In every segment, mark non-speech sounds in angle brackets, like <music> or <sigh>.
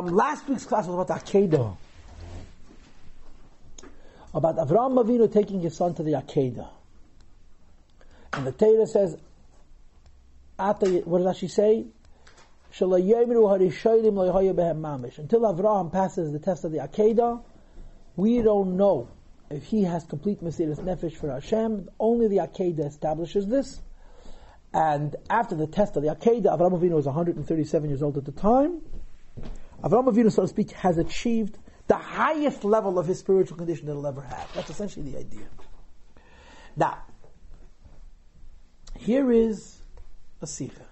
Um, last week's class was about Akedah. About Avram Avinu taking his son to the Akedah. And the Torah says, what does she say? Until Avraham passes the test of the Akedah, we don't know if he has complete Mesiras Nefesh for Hashem. Only the Akedah establishes this. And after the test of the Akedah, Avraham Avinu was 137 years old at the time. Avraham Avinu, so to speak, has achieved the highest level of his spiritual condition that he'll ever have. That's essentially the idea. Now, here is a sikha,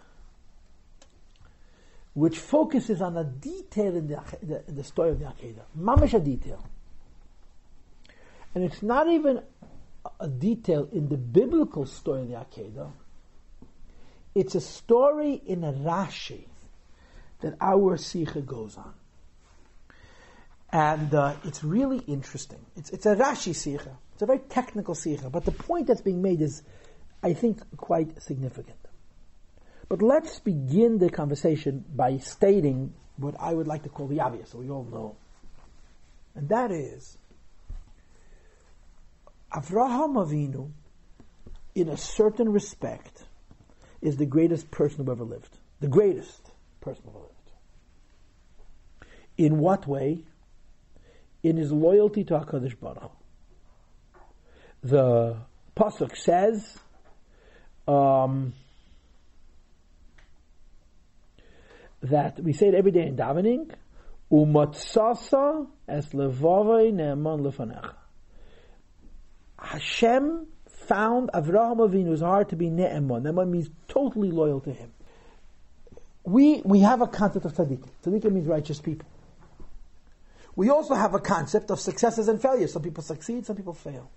which focuses on a detail in the, the, the story of the Akedah. Mamish a detail. And it's not even a detail in the biblical story of the Akedah. It's a story in a Rashi that our Sikha goes on. And uh, it's really interesting. It's, it's a Rashi Sikha. It's a very technical Sikha. But the point that's being made is, I think, quite significant. But let's begin the conversation by stating what I would like to call the obvious, so we all know. And that is, Avraham Avinu, in a certain respect, is the greatest person who ever lived. The greatest person who. In what way? In his loyalty to HaKadosh Baruch. The Pasuk says, um, that we say it every day in davening, umatsasa es levavai ne'eman lefanecha. Hashem found Avraham Avinu's heart to be ne'eman. Ne'eman means totally loyal to him. We, we have a concept of tzaddikim. Tzaddikim means righteous people. We also have a concept of successes and failures. Some people succeed, some people fail.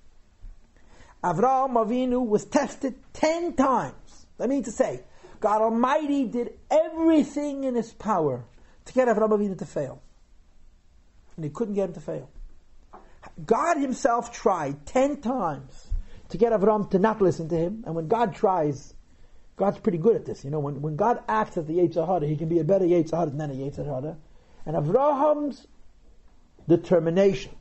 Avraham Avinu was tested ten times. That means to say, God Almighty did everything in His power to get Avraham Avinu to fail. And He couldn't get him to fail. God Himself tried ten times to get Avram to not listen to Him, and when God tries, God's pretty good at this. You know, when, when God acts at the Yetzer Hara, He can be a better Yetzer Hara than a Yetzer Hara. And Avraham's determination,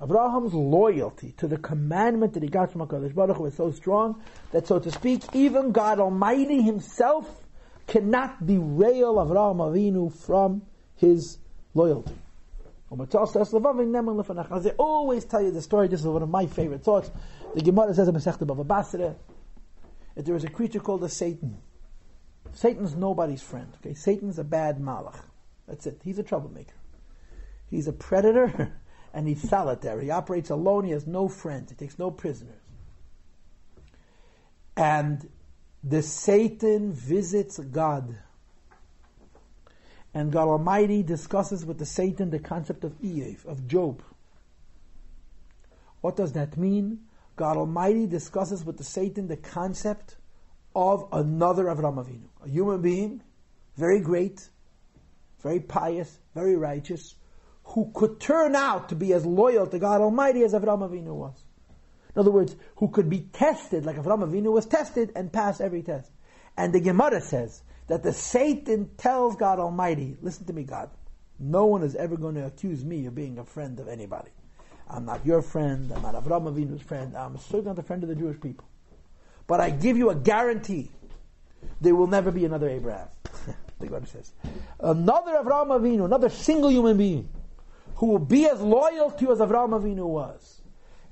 Avraham's loyalty to the commandment that he got from HaKadosh Baruch Hu was so strong that, so to speak, even God Almighty Himself cannot derail Avraham Avinu from his loyalty. I always tell you the story, this is one of my favorite thoughts. The Gemara says in Masechta Bava Basra that there is a creature called a Satan. Satan's nobody's friend. Okay, Satan's a bad malach. That's it. He's a troublemaker. He's a predator <laughs> and he's solitary. He operates alone. He has no friends. He takes no prisoners. And the Satan visits God and God Almighty discusses with the Satan the concept of Iyov, of Job. What does that mean? God Almighty discusses with the Satan the concept of another Avram Avinu, a human being, very great, very pious, very righteous, who could turn out to be as loyal to God Almighty as Avram Avinu was. In other words, who could be tested like Avram Avinu was tested and pass every test. And the Gemara says that the Satan tells God Almighty, listen to me, God, no one is ever going to accuse me of being a friend of anybody. I'm not your friend, I'm not Avraham Avinu's friend, I'm certainly not the friend of the Jewish people. But I give you a guarantee, there will never be another Abraham. <laughs> the God says. Another Avraham Avinu, another single human being, who will be as loyal to you as Avraham Avinu was.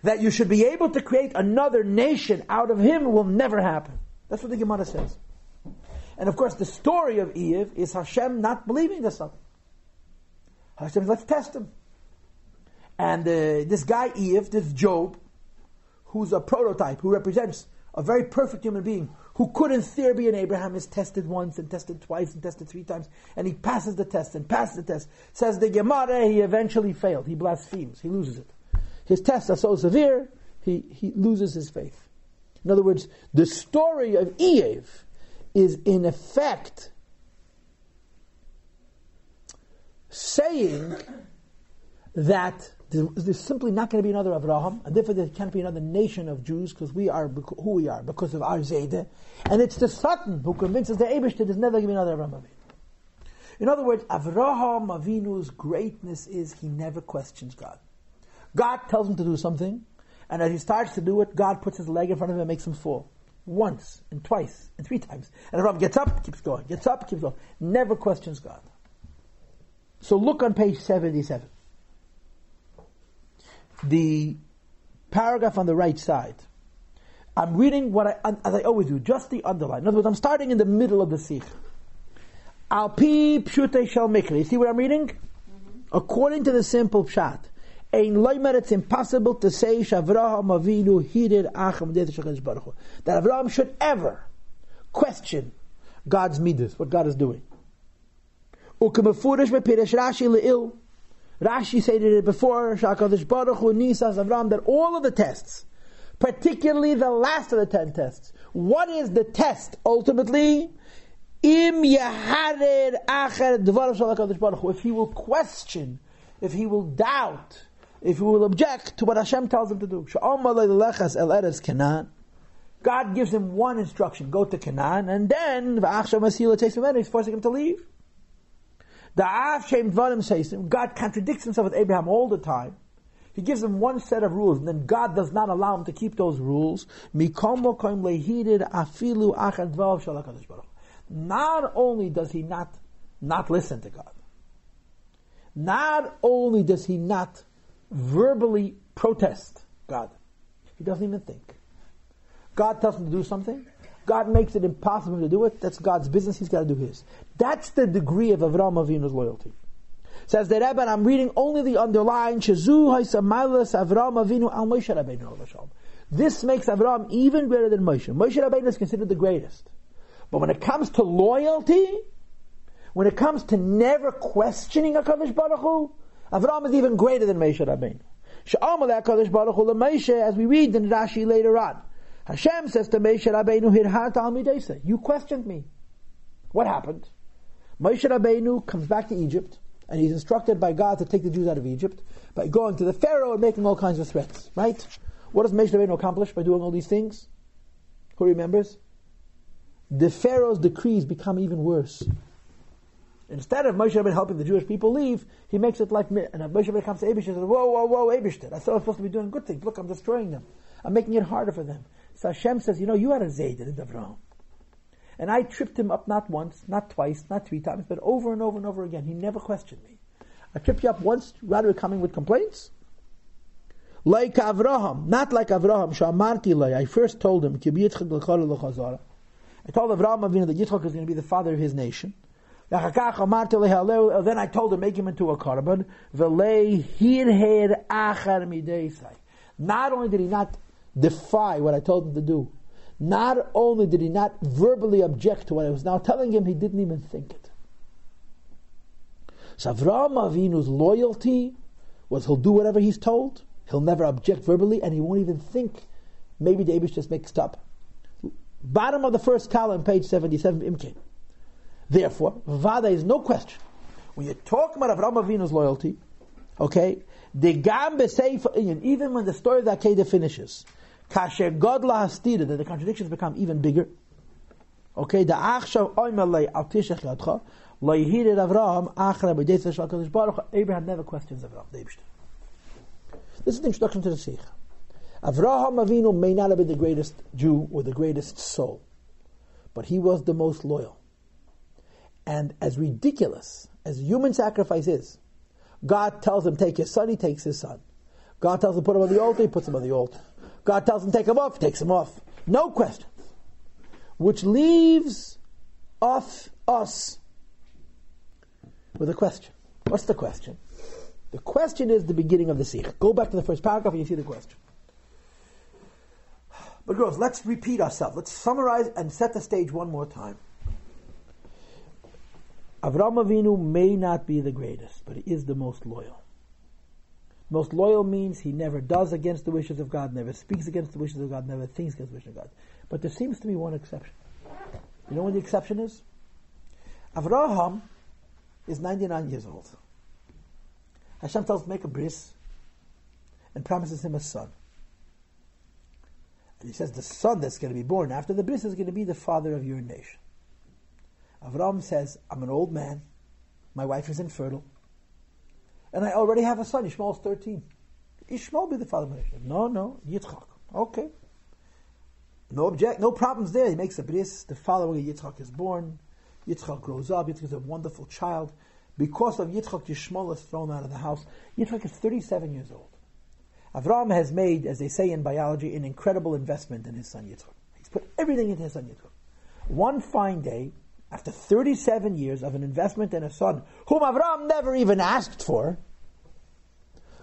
That you should be able to create another nation out of him will never happen. That's what the Gemara says. And of course, the story of Iyov is Hashem not believing the son. Hashem says, let's test him. And uh, this guy Iyov, this Job, who's a prototype, who represents a very perfect human being, who could in theory be an Abraham, is tested once and tested twice and tested three times, and he passes the test and passes the test. Says the Gemara, he eventually failed. He blasphemes. He loses it. His tests are so severe, he, he loses his faith. In other words, the story of Iyov is in effect saying that there's simply not going to be another Avraham, and therefore there can't be another nation of Jews because we are who we are because of our Zayde. And it's the Satan who convinces the Abish that there's never going to be another Abraham. In other words, Avraham Avinu's greatness is he never questions God. God tells him to do something, and as he starts to do it, God puts his leg in front of him and makes him fall. Once, and twice, and three times. And Avraham gets up, keeps going, gets up, keeps going. Never questions God. So look on page 77. The paragraph on the right side. I'm reading what I, as I always do, just the underline. In other words, I'm starting in the middle of the sikh. Al pi pshute shel mikra. You see what I'm reading? Mm-hmm. According to the simple pshat, ein loimer, it's impossible to say Shavraham Avinu hirid acham that Avraham should ever question God's midas, what God is doing. Ukemefurish bepiresh Rashi le'il. Rashi stated it before, Shakadosh Baruch Hu Nisas Avram, that all of the tests, particularly the last of the ten tests, what is the test ultimately? Im Acher Dvarav Baruch Hu. If he will question, if he will doubt, if he will object to what Hashem tells him to do. God gives him one instruction, go to Canaan, and then he's forcing him to leave. The Av Shem Dvarim says God contradicts himself with Abraham all the time. He gives him one set of rules, and then God does not allow him to keep those rules. Not only does he not not listen to God, not only does he not verbally protest God, he doesn't even think. God tells him to do something, God makes it impossible to do it. That's God's business. He's got to do his. That's the degree of Avram Avinu's loyalty. Says the Rebbe, I'm reading only the underline, Shazu Avinu al Moshe Rabbeinu This makes Avram even greater than Moshe. Moshe Rabbeinu is considered the greatest. But when it comes to loyalty, when it comes to never questioning HaKadosh Baruch Hu, Avram is even greater than Moshe Rabbeinu. Sha'amal HaKadosh Baruch Hu as we read in Rashi later on. Hashem says to Moshe Rabbeinu, Hirhat You questioned me. What happened? Moshe Rabbeinu comes back to Egypt, and he's instructed by God to take the Jews out of Egypt by going to the Pharaoh and making all kinds of threats. Right? What does Moshe Rabbeinu accomplish by doing all these things? Who remembers? The Pharaoh's decrees become even worse. Instead of Moshe Rabbeinu helping the Jewish people leave, he makes it like, and Moshe Rabbeinu comes to Abish and says, whoa, whoa, whoa, Abish, I thought I was supposed to be doing good things. Look, I'm destroying them. I'm making it harder for them. So Hashem says, you know, you had a Zayd in Avraham. And I tripped him up not once, not twice, not three times, but over and over and over again. He never questioned me. I tripped you up once, rather coming with complaints. Like Avraham, not like Avraham, Shamarti. I first told him, I told Avraham Avinu that Yitzchak is going to be the father of his nation. Then I told him, make him into a korban. Not only did he not defy what I told him to do. Not only did he not verbally object to what I was now telling him, he didn't even think it. So Avraham Avinu's loyalty was he'll do whatever he's told, he'll never object verbally, and he won't even think maybe David just mixed up. Bottom of the first column, page 77, Imke. Therefore, Vada is no question. When you're talking about Avraham Avinu's loyalty, okay, the Gambe even when the story of the Akedah finishes, Kasher God lahastira, that the contradictions become even bigger. Okay, the achshav oimalei al tishach yadcha, loihirid Avraham achra b'deitza shal kadosh baruch Abraham never questions Avraham, the This is the introduction to the Sikh. Avraham Avinu may not have been the greatest Jew or the greatest soul, but he was the most loyal. And as ridiculous as human sacrifice is, God tells him, take your son, he takes his son. God tells him, put him on the altar, he puts him on the altar. God tells him take him off, takes him off. No questions. Which leaves off us with a question. What's the question? The question is the beginning of the Sikh. Go back to the first paragraph and you see the question. But girls, let's repeat ourselves. Let's summarize and set the stage one more time. Avram Avinu may not be the greatest, but he is the most loyal. Most loyal means he never does against the wishes of God, never speaks against the wishes of God, never thinks against the wishes of God. But there seems to be one exception. You know what the exception is? Avraham is 99 years old. Hashem tells him make a bris and promises him a son. And he says the son that's going to be born after the bris is going to be the father of your nation. Avraham says, I'm an old man. My wife is infertile. And I already have a son. Ishmael's 13. Ishmael be the father of my. No, no. Yitzchak. Okay. No object, no problems there. He makes a bris. The following Yitzchak is born. Yitzchak grows up. Yitzchak is a wonderful child. Because of Yitzchak, Yishmael is thrown out of the house. Yitzchak is 37 years old. Avram has made, as they say in biology, an incredible investment in his son Yitzchak. He's put everything into his son Yitzchak. One fine day, after 37 years of an investment in a son whom Avram never even asked for,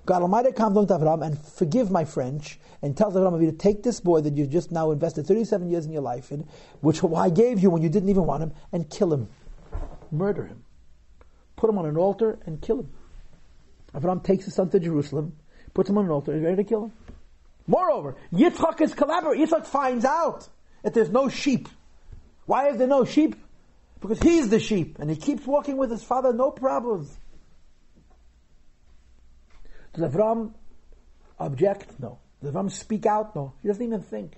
God Almighty comes to Avram and forgive my French and tells Avram to take this boy that you just now invested 37 years in your life in, which I gave you when you didn't even want him, and kill him. Murder him. Put him on an altar and kill him. Avram takes his son to Jerusalem, puts him on an altar, and ready to kill him. Moreover, Yitzchak is collaborating. Yitzchak finds out that there's no sheep. Why is there no sheep? Because he's the sheep, and he keeps walking with his father, no problems. Does Avram object? No. Does Avram speak out? No. He doesn't even think.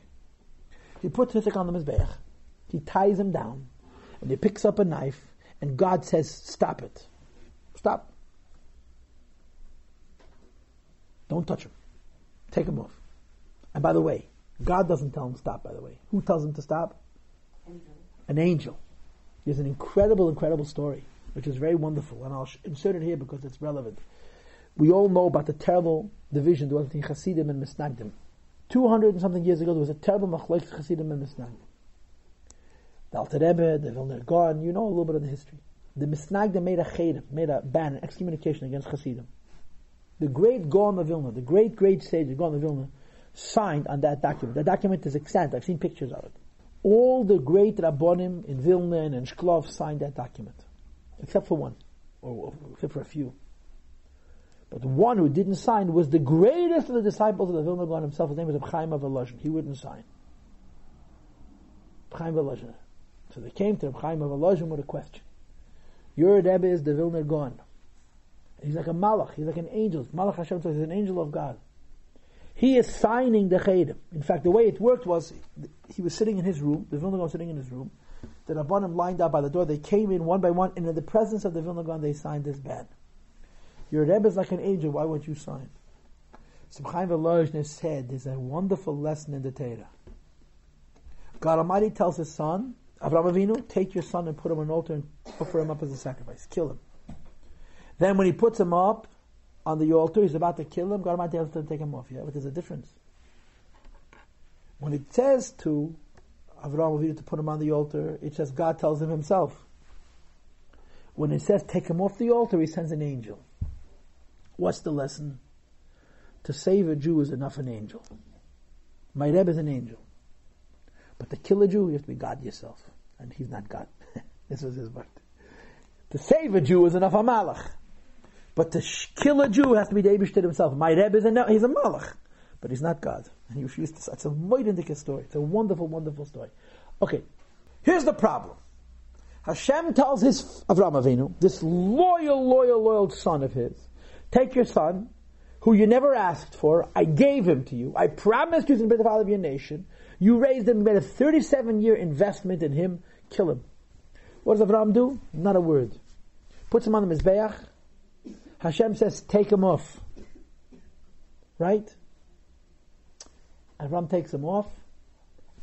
He puts Yitzchak on the Mizbeach. He ties him down, and he picks up a knife, and God says, stop it. Stop. Don't touch him. Take him off. And by the way, God doesn't tell him stop, by the way. Who tells him to stop? Angel. An angel. There's an incredible, incredible story, which is very wonderful, and I'll insert it here because it's relevant. We all know about the terrible division between Hasidim and Misnagdim. 200 and something years ago, there was a terrible machlek Hasidim and Misnagdim. The Alter Rebbe, the Vilna Gaon, you know a little bit of the history. The Misnagdim made a chayrim, made a ban, an excommunication against Hasidim. The great Gaon of Vilna, the great, great sage, Gaon of Vilna, signed on that document. The document is extant. I've seen pictures of it. All the great Rabbonim in Vilna and Shklov signed that document. Except for one. Or except for a few. But one who didn't sign was the greatest of the disciples of the Vilna Gaon himself. His name was Chaim of Volozhin. He wouldn't sign. Chaim Volozhin. So they came to Chaim of Volozhin with a question. Your Rebbe is the Vilna Gaon. He's like a malach. He's like an angel. Malach Hashem says he's an angel of God. He is signing the Chedim. In fact, the way it worked was he was sitting in his room, the Vilna Gaon sitting in his room. The Rabbanim lined up by the door. They came in one by one, and in the presence of the Vilna Gaon, they signed this ban. Your Rebbe is like an angel. Why won't you sign? Subchaim Volozhin said there's a wonderful lesson in the Torah. God Almighty tells His son, Avraham Avinu, take your son and put him on an altar and offer him up as a sacrifice. Kill him. Then when he puts him up on the altar, he's about to kill him, God Almighty tells him to take him off. Yeah, but there's a difference. When it says to Avraham Avinu to put him on the altar, it says God tells him himself. When it says take him off the altar, he sends an angel. What's the lesson? To save a Jew is enough an angel. My Rebbe is an angel. But to kill a Jew, you have to be God yourself. And he's not God. <laughs> this was his word. To save a Jew is enough a malach. But to kill a Jew has to be the Eibishter himself. My Rebbe is a, he's a malach. But he's not God. And he refused to, it's a moidendik story. It's a wonderful, wonderful story. Okay. Here's the problem. Hashem tells his Avram Avinu, this loyal, loyal, loyal son of his, take your son, who you never asked for, I gave him to you, I promised you to be the father of your nation, you raised him, made a 37 year investment in him, kill him. What does Avram do? Not a word. Puts him on the Mizbeach. Hashem says, take him off. Right? Avram takes him off.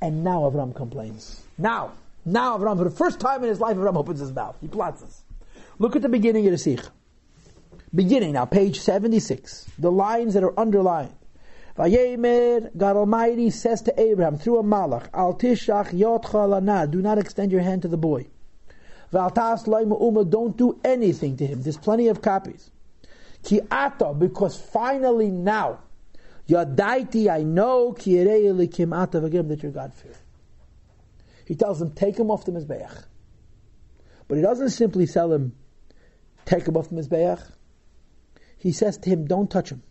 And now Avram complains. Now. Now Avram, for the first time in his life, Avram opens his mouth. He plots this. Look at the beginning of the Sikh. Beginning now, page 76. The lines that are underlined. Vayemer, God Almighty says to Abraham through a malach, Al tishach yotcha do not extend your hand to the boy. Valtas uma, don't do anything to him. There's plenty of copies. Ki ata, because finally now, yadaiti, I know, ki kim ata again that you're God fear. He tells him, take him off the Mizbeach. But he doesn't simply tell him, take him off the Mizbeach. He says to him, don't touch him.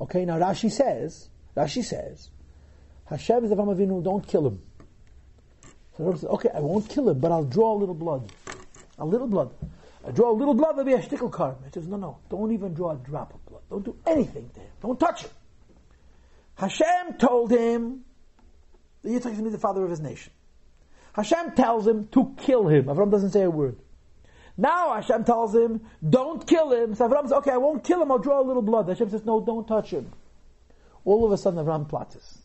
Okay, now Rashi says, Rashi says, Hashem is Avram Avinu, don't kill him. So the says, okay, I won't kill him, but I'll draw a little blood. A little blood. I draw a little blood, there'll be a shtickle card. He says, no, no, don't even draw a drop of blood. Don't do anything to him. Don't touch him. Hashem told him that Yitzchak is to the father of his nation. Hashem tells him to kill him. Avram doesn't say a word. Now Hashem tells him, don't kill him. So Avram says, okay, I won't kill him, I'll draw a little blood. Hashem says, no, don't touch him. All of a sudden Avram plots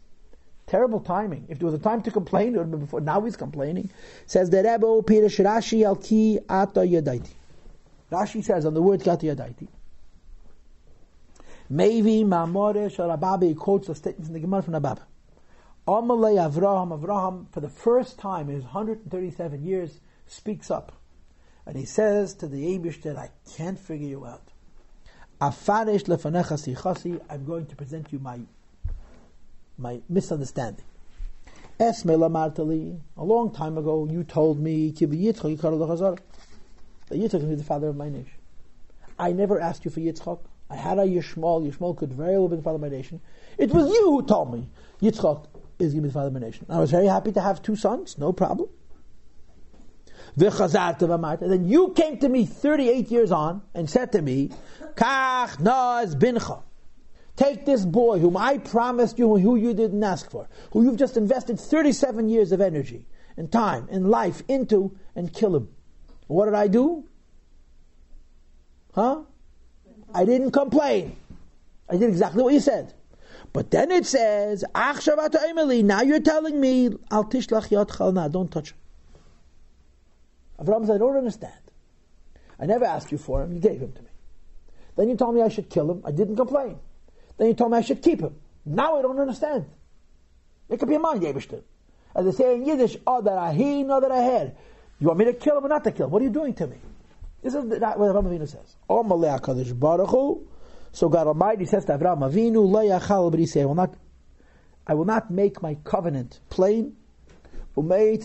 Terrible timing. If there was a time to complain, it would have been before. Now he's complaining. Says the Rebbe, Pirish Shirashi, al ki ata yadaiti. Rashi says on the word kata yadaiti. Maybe Mamore Sharababi quotes a statement from the Gemara from Ababa. Amalei Avraham, Avraham, for the first time in his 137 years, speaks up. And he says to the Abish that I can't figure you out. Afarish lefanecha sichasi, I'm going to present you my, my misunderstanding. Esme lamartali, a long time ago, you told me, that Yitzchak is the father of my nation. I never asked you for Yitzchak. I had a Yishmael. Yishmael could very well be the father of my nation. It was you who told me Yitzchak is going to be the father of my nation. I was very happy to have two sons, no problem. And then you came to me 38 years on and said to me, Kach naz bincha. Take this boy whom I promised you, who you didn't ask for, who you've just invested 37 years of energy and time and life into, and kill him. What did I do? Huh? I didn't complain. I did exactly what you said. But then it says, now you're telling me, Al tishlach don't touch him. Avram said, I don't understand. I never asked you for him, you gave him to me. Then you told me I should kill him, I didn't complain. Then you told me I should keep him. Now I don't understand. Make up your mind, Eibishter. As they say in Yiddish, oh, that I no, that I heard. You want me to kill him or not to kill him? What are you doing to me? This is not what Avram Avinu says. Malay HaKadosh Baruch Hu. So God Almighty says to Avram Avinu, Lo yachal b'risei. I will not, I will not make my covenant plain. What I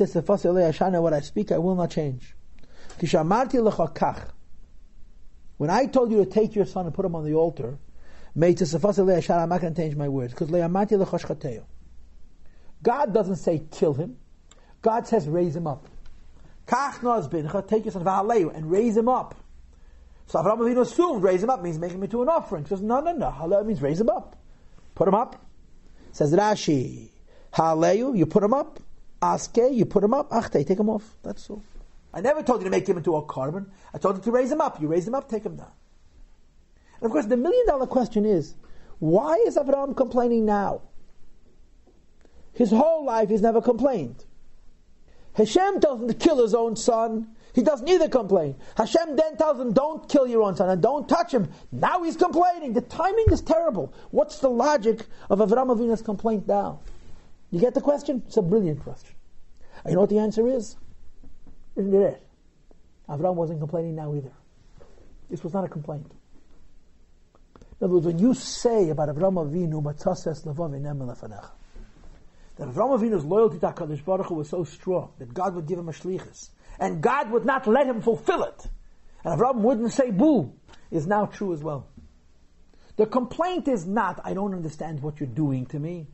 speak, I will not change. When I told you to take your son and put him on the altar, I'm not going to change my words. Because God doesn't say kill him. God says raise him up. Take your son and raise him up. So Avraham Avinu assumed raise him up means make him into an offering. He says, no, no, no. Haleo means raise him up. Put him up. Says Rashi, Haleu, you put him up. Aske, you put him up. Achte, take him off. That's all. I never told you to make him into a korban. I told you to raise him up. You raise him up, take him down. And of course, the million dollar question is, why is Avraham complaining now? His whole life he's never complained. Hashem tells him to kill his own son. He doesn't either complain. Hashem then tells him, don't kill your own son and don't touch him. Now he's complaining. The timing is terrible. What's the logic of Avram Avinu's complaint now? You get the question? It's a brilliant question. And you know what the answer is? Isn't it it? Avram wasn't complaining now either. This was not a complaint. In other words, when you say about Avram Avinu, Matzases Levav that Avram Avinu's loyalty to HaKadosh Baruch Hu was so strong that God would give him a shlichus, and God would not let him fulfill it, and Avram wouldn't say boo, is now true as well. The complaint is not, I don't understand what you're doing to me.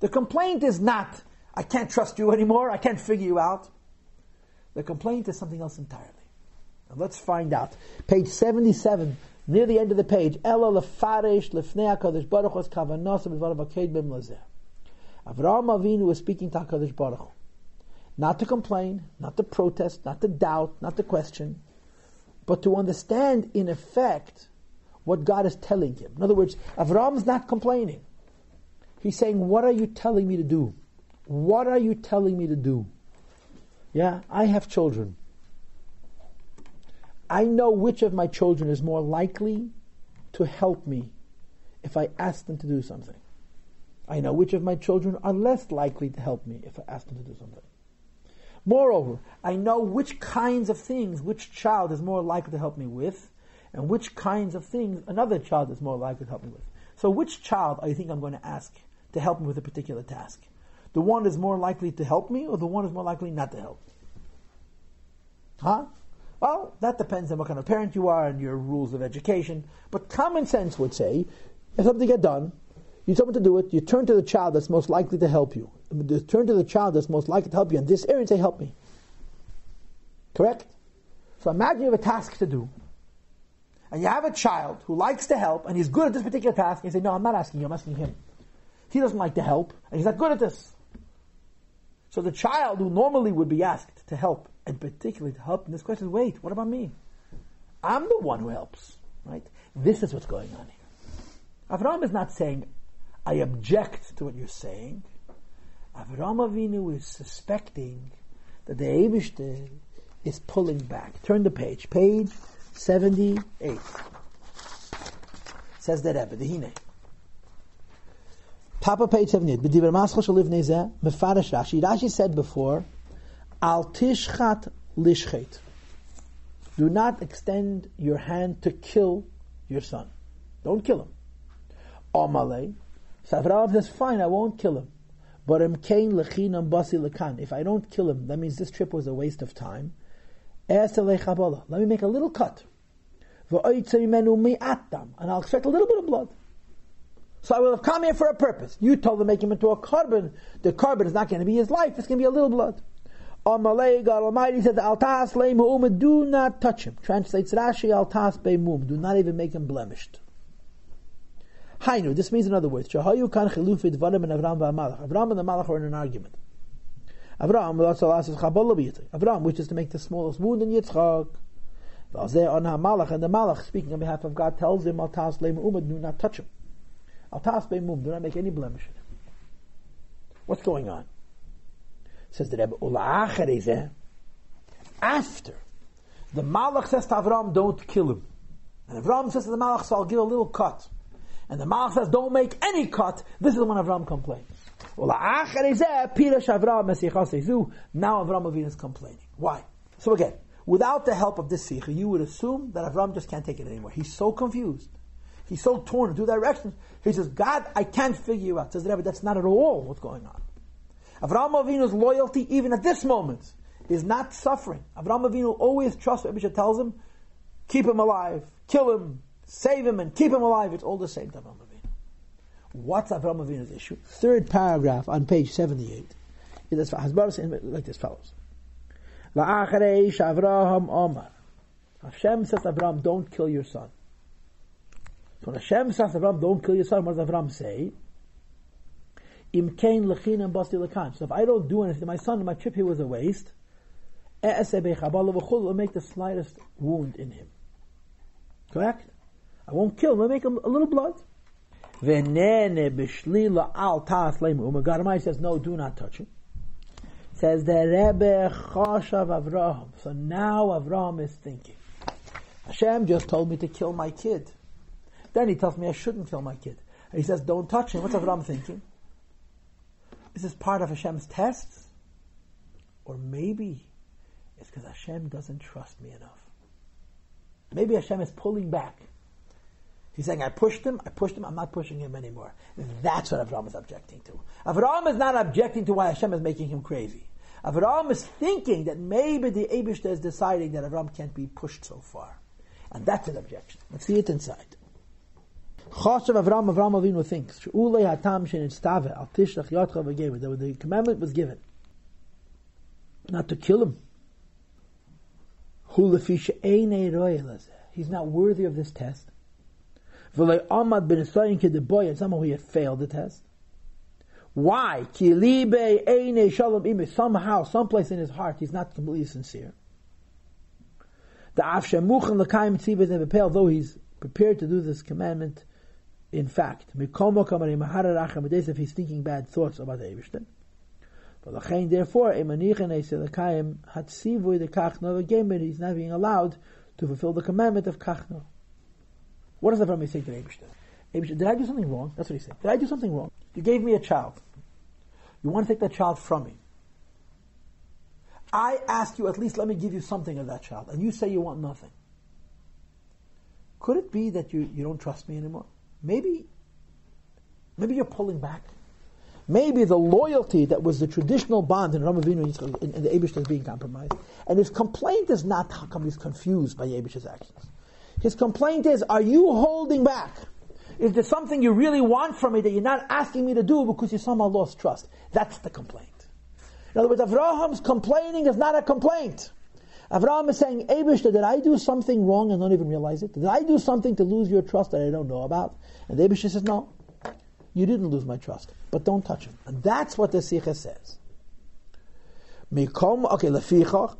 The complaint is not, I can't trust you anymore, I can't figure you out. The complaint is something else entirely. Now let's find out. Page 77, near the end of the page, Ela lefaresh lefnei lazeh. Avraham Avinu was speaking to HaKadosh Baruch Hu. Not to complain, not to protest, not to doubt, not to question, but to understand in effect what God is telling him. In other words, Avram's not complaining. He's saying, What are you telling me to do? What are you telling me to do? Yeah, I have children. I know which of my children is more likely to help me if I ask them to do something. I know which of my children are less likely to help me if I ask them to do something. Moreover, I know which kinds of things which child is more likely to help me with, and which kinds of things another child is more likely to help me with. So, which child I think I'm going to ask to help me with a particular task? The one is more likely to help me, or the one is more likely not to help? Huh? Well, that depends on what kind of parent you are and your rules of education. But common sense would say, if something get done, you tell them to do it, you turn to the child that's most likely to help you. You turn to the child that's most likely to help you in this area and say, help me. Correct? So imagine you have a task to do, and you have a child who likes to help, and he's good at this particular task, and you say, no, I'm not asking you, I'm asking him. He doesn't like to help, and he's not good at this. So the child who normally would be asked to help and particularly to help in this question, wait, what about me? I'm the one who helps, right? This is what's going on here. Avraham is not saying, I object to what you're saying. Avraham Avinu is suspecting that the Eibishter is pulling back. Turn the page. Page 78. Says the Rebbe, the Hine. Top of page 78. B'diver maschal shaliv nezeh, mefarash Rashi. Rashi said before, al tishchat lishchet. Do not extend your hand to kill your son. Don't kill him. Amalei. So Avraham says, fine, I won't kill him. But basi lekan. If I don't kill him, that means this trip was a waste of time. Let me make a little cut. And I'll extract a little bit of blood. So I will have come here for a purpose. You told him make him into a korban. The korban is not going to be his life. It's going to be a little blood. Malay, God Almighty said, Altas le'mu'um, do not touch him. Translates Rashi, Altas be'mum, do not even make him blemished. Hainu, this means in other words, kan chilufid vadim and Avram v'amalach. Avram and the Malach are in an argument. Avram, Avram wishes to make the smallest wound in Yitzchak. on Malach, and the Malach, speaking on behalf of God, tells him, Altas le'mu'um, do not touch him. Altas be'mum, do not make any blemish. What's going on? Says the Rebbe, eh? after the Malach says to Avram, don't kill him. And Avram says to the Malach, so I'll give a little cut. And the Malach says, don't make any cut. This is when Avram complains. Eh? Messichasizu, now Avram is complaining. Why? So again, without the help of this sikha, you would assume that Avram just can't take it anymore. He's so confused. He's so torn in two directions. He says, God, I can't figure you out. Says the Rebbe, that's not at all what's going on. Avraham Avinu's loyalty, even at this moment, is not suffering. Avraham Avinu always trusts what Abisha tells him, keep him alive, kill him, save him, and keep him alive. It's all the same to Avraham Avinu. What's Avraham Avinu's issue? Third paragraph on page 78 is like this follows. La'achareish Avraham Omar. Hashem says to Avraham, don't kill your son. So when Hashem says to Avraham, don't kill your son, what does Avraham say? Im kain lechin and basti lekan. So if I don't do anything, my son, my trip here was a waste. will make the slightest wound in him. Correct? I won't kill him, I'll make him a little blood. Venene b'shlila al ta'as leimu. Gadamai says, no, do not touch him. Says the Rebbe Choshav Avraham. So now Avraham is thinking. Hashem just told me to kill my kid. Then he tells me I shouldn't kill my kid. And he says, don't touch him. What's Avraham thinking? Is this part of Hashem's tests? Or maybe it's because Hashem doesn't trust me enough. Maybe Hashem is pulling back. He's saying, I pushed him, I pushed him, I'm not pushing him anymore. That's what Avram is objecting to. Avram is not objecting to why Hashem is making him crazy. Avram is thinking that maybe the Abishta is deciding that Avram can't be pushed so far. And that's an objection. Let's see it inside. Choshev Avram Avram Avinu thinks Shulei Hatam Shenitztave Al Tishlach Yotcha V'Gever that the commandment was given not to kill him. He's not worthy of this test. V'lei Amad Ben Esayin Kedeboy and somehow he had failed the test. Why? Somehow, someplace in his heart, he's not completely sincere. The Afshemuchen L'Kaim Tzibet though he's prepared to do this commandment, in fact, if he's thinking bad thoughts about the Eibishter. Therefore, he's not being allowed to fulfill the commandment of Kachno. What does the Avraham say to the Did I do something wrong? That's what he said. Did I do something wrong? You gave me a child. You want to take that child from me. I ask you, at least let me give you something of that child, and you say you want nothing. Could it be that you, you don't trust me anymore? Maybe, maybe you're pulling back. Maybe the loyalty that was the traditional bond in Ramavinu and the Abish is being compromised. And his complaint is not how come he's confused by Abish's actions. His complaint is, are you holding back? Is there something you really want from me that you're not asking me to do because you somehow lost trust? That's the complaint. In other words, Avraham's complaining is not a complaint. Avraham is saying, Abishta, did I do something wrong and not even realize it? Did I do something to lose your trust that I don't know about? And Abishta says, no, you didn't lose my trust, but don't touch him. And that's what the Sikha says. Okay, lefichach,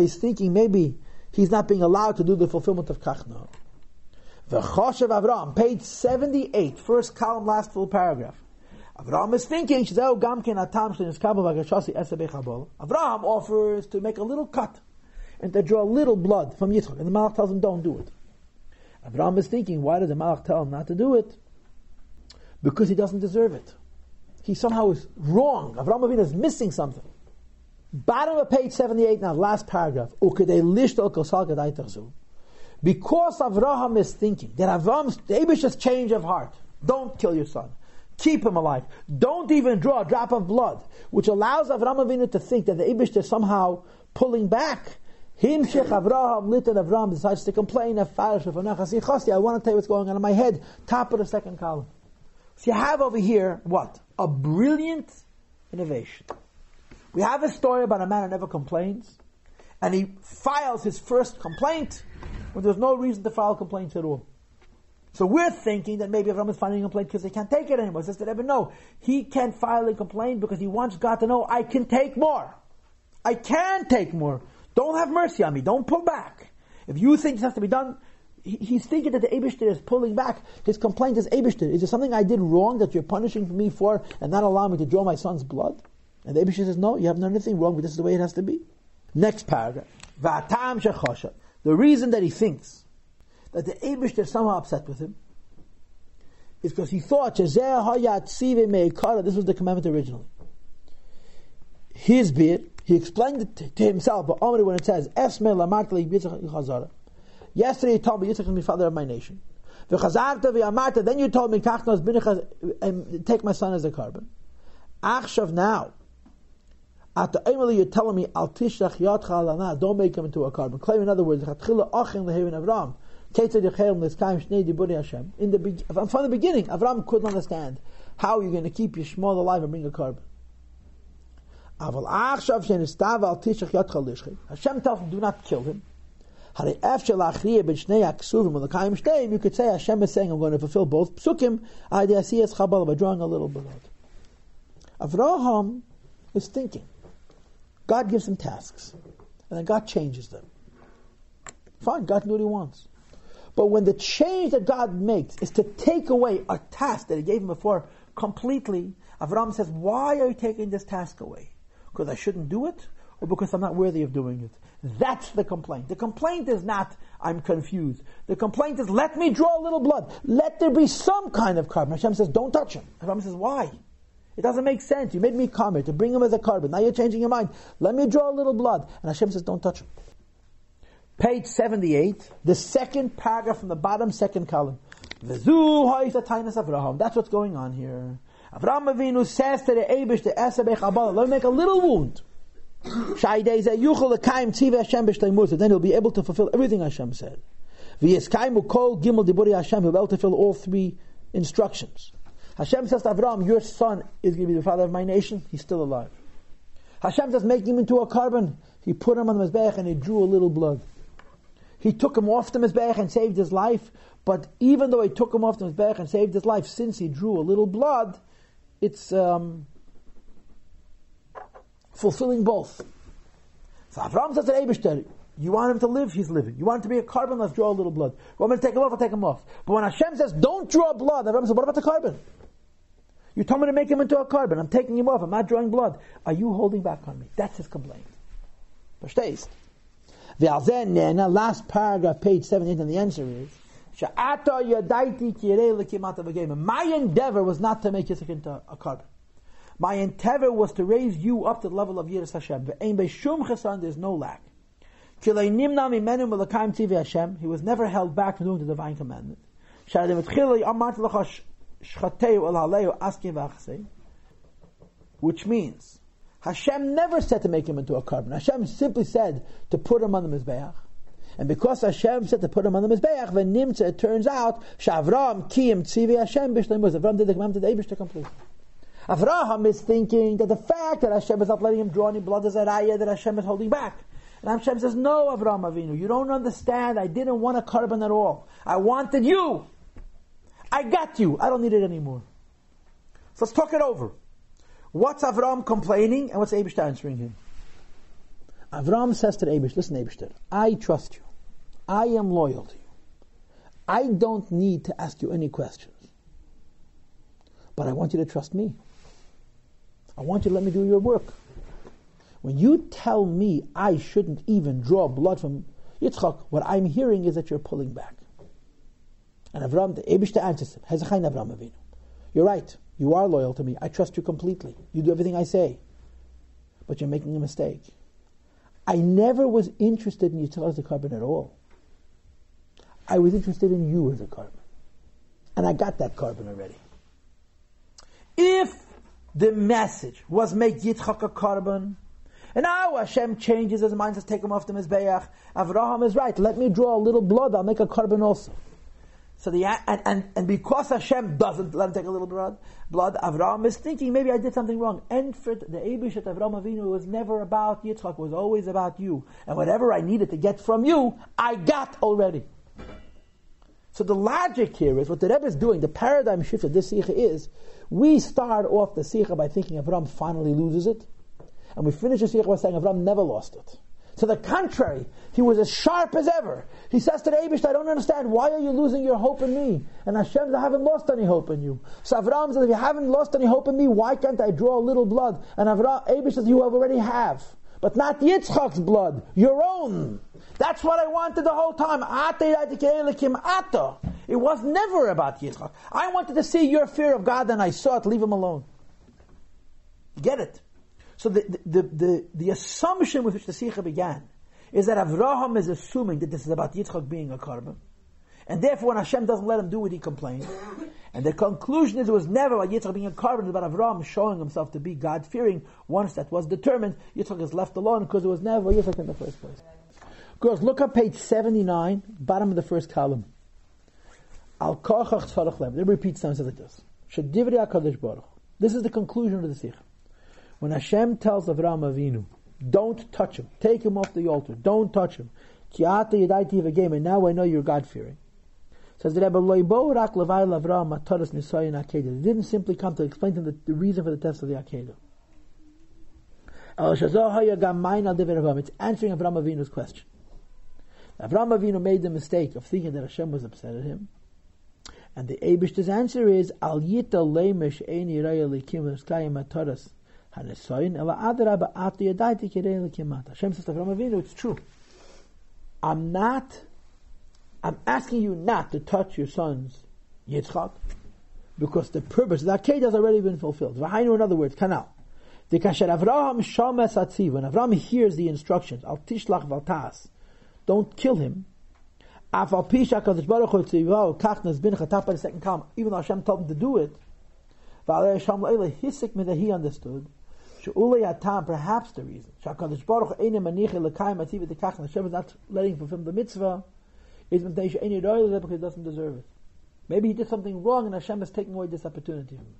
He's thinking maybe he's not being allowed to do the fulfillment of kachno. V'choshev Avram, page 78, first column, last full paragraph. Avram is thinking, Avram offers to make a little cut and to draw a little blood from Yitzchak. And the Malach tells him, don't do it. Avram is thinking, why did the Malach tell him not to do it? Because he doesn't deserve it. He somehow is wrong. Avram Avinu is missing something. Bottom of page 78 now, last paragraph. Because Avraham is thinking that Avram's the change of heart. Don't kill your son. Keep him alive. Don't even draw a drop of blood, which allows Avram Avinu to think that the Abish is somehow pulling back. Him Shech Avraham Litan Avram decides to complain I want to tell you what's going on in my head. Top of the second column. So you have over here what? A brilliant innovation. We have a story about a man who never complains, and he files his first complaint when there's no reason to file complaints at all. So we're thinking that maybe Avram is filing a complaint because they can't take it anymore. Says to Rebbe, no, he can't file a complaint because he wants God to know I can take more. I can take more. Don't have mercy on me. Don't pull back. If you think this has to be done, he's thinking that the Abishter is pulling back. His complaint is Abishter. Is there something I did wrong that you're punishing me for and not allowing me to draw my son's blood? And the Abishah says, no, you have done anything wrong, but this is the way it has to be. Next paragraph. The reason that he thinks that the Abishah is somehow upset with him is because he thought, this was the commandment originally. His beard, he explained it to himself, but only when it says, Yesterday you told me Yitzchak is the father of my nation. Then you told me, um, take my son as a korban. Achshav now, at the Emily, you're telling me, don't make him into a korban. Claim, in other words, Chatchila Achin Lehavin Avram. In the, from the beginning, Avram couldn't understand how you're going to keep your Shmuel alive and bring a Lishchi. Hashem tells him, do not kill him. You could say Hashem is saying, I'm going to fulfill both psukim, by drawing a little blood. Avraham is thinking. God gives him tasks, and then God changes them. Fine, God can do what He wants. But when the change that God makes is to take away a task that He gave him before completely, Avram says, Why are you taking this task away? Because I shouldn't do it, or because I'm not worthy of doing it? That's the complaint. The complaint is not, I'm confused. The complaint is, let me draw a little blood. Let there be some kind of korban. Hashem says, don't touch him. Avram says, why? It doesn't make sense. You made me come here to bring him as a korban. Now you're changing your mind. Let me draw a little blood. And Hashem says, don't touch him. Page 78, the second paragraph from the bottom second column. That's what's going on here. Avraham Avinu says to the Abish, the Esabech Abala, let me make a little wound. Then he'll be able to fulfill everything Hashem said. Kol Gimel Diburi Hashem, he'll be able to fulfill all three instructions. Hashem says to Avram, your son is going to be the father of my nation. He's still alive. Hashem says, make him into a korban. He put him on the Mizbeach and he drew a little blood. He took him off the Mizbeach and saved his life. But even though he took him off the Mizbeach and saved his life, since he drew a little blood, it's um, fulfilling both. So Avram says to Abishter, you want him to live, he's living. You want him to be a korban, let's draw a little blood. You want me to take him off, I'll take him off. But when Hashem says, don't draw blood, Avram says, what about the korban? You told me to make him into a korban. I'm taking him off. I'm not drawing blood. Are you holding back on me? That's his complaint. Verstehst? Last paragraph, page 78, and the answer is, my endeavor was not to make Yitzchak into a korban. My endeavor was to raise you up to the level of Yiras Hashem. There's no lack. He was never held back from doing the divine commandment. Which means, Hashem never said to make him into a korban. Hashem simply said to put him on the Mizbeach. And because Hashem said to put him on the Mizbeach, when Nimtza, it turns out, Shavram Kiyim Tzivi Hashem Bishlemus. Avram did the commandment of Abish to complete. Avraham is thinking that the fact that Hashem is not letting him draw any blood is a raya that Hashem is holding back. And Hashem says, No, Avraham Avinu, you don't understand. I didn't want a korban at all. I wanted you. I got you. I don't need it anymore. So let's talk it over. What's Avram complaining and what's Abish answering him? Avram says to Abish, listen, Abish, I trust you. I am loyal to you. I don't need to ask you any questions. But I want you to trust me. I want you to let me do your work. When you tell me I shouldn't even draw blood from Yitzchak, what I'm hearing is that you're pulling back. And Avram, the Abishta answers him, Hezachain Avram Avinu. You're right. You are loyal to me. I trust you completely. You do everything I say. But you're making a mistake. I never was interested in Yitzchak as a korban at all. I was interested in you as a korban. And I got that korban already. If the message was make Yitzchak a korban, and now Hashem changes his mind, says take him off the Mizbeach, Avraham is right, let me draw a little blood, I'll make a korban also. So the and, and, and because Hashem doesn't let him take a little blood, blood, Avraham is thinking maybe I did something wrong. For the Eibishter Avraham Avinu was never about Yitzchak, was always about you. And whatever I needed to get from you, I got already. So the logic here is what the Rebbe is doing. The paradigm shift of this sikha is: we start off the sikha by thinking Avram finally loses it, and we finish the sikha by saying Avram never lost it. To the contrary, he was as sharp as ever. He says to the Abish, I don't understand, why are you losing your hope in me? And Hashem says, I haven't lost any hope in you. So Avram says, if you haven't lost any hope in me, why can't I draw a little blood? And Avram, Abish says, you already have. But not Yitzchak's blood, your own. That's what I wanted the whole time. It was never about Yitzchak. I wanted to see your fear of God and I saw it. Leave him alone. Get it? So the, the, the, the, assumption with which the Sikha began is that Avraham is assuming that this is about Yitzchak being a korban. And therefore, when Hashem doesn't let him do what he complains. And the conclusion is it was never about Yitzchak being a was about Avraham showing himself to be God fearing. Once that was determined, Yitzchak is left alone because it was never Yitzchak in the first place. Girls, look at page 79, bottom of the first column. Al kochach tzarech lem. Repeats times like this. Baruch. This is the conclusion of the Sikh. When Hashem tells Avraham Avinu, don't touch him, take him off the altar, don't touch him. And now I know you're God fearing. Says the Rebbe, It didn't simply come to explain to him the, reason for the test of the Akedah. It's answering Avraham Avinu's question. Avraham Avinu made the mistake of thinking that Hashem was upset at him. And the Abish's answer is, Al yita lemesh eini raya likim l'skayim ataras hanesoyin ela adarabba atu yadaiti kirei likim Hashem says to Avraham Avinu, it's true. I'm not, I'm asking you not to touch your son's Yitzchak, because the purpose, of the Akedah has already been fulfilled. V'hainu, in other words, kanal. The kasher Avraham shomes atziv, when Avraham hears the instructions, al tishlach valtas, don't kill him. Even though Hashem told him to do it, he understood. Perhaps the reason Hashem is not letting him fulfill the mitzvah is because he doesn't deserve it. Maybe he did something wrong and Hashem is taking away this opportunity from him.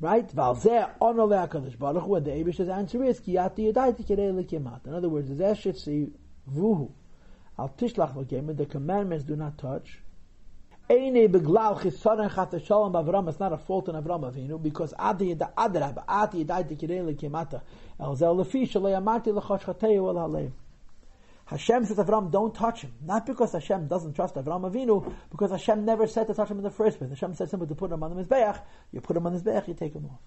Right? And the Abish's answer is, In other words, the Zeshitzi vuhu al tishlach v'gemer, the commandments do not touch. It's not a fault in Avram Avinu, because adi the lechosh chateyu el. Hashem says Avram, don't touch him. Not because Hashem doesn't trust Avram Avinu, because Hashem never said to touch him in the first place. Hashem said simply to put him on the Mizbeach, you put him on the Mizbeach, you take him off.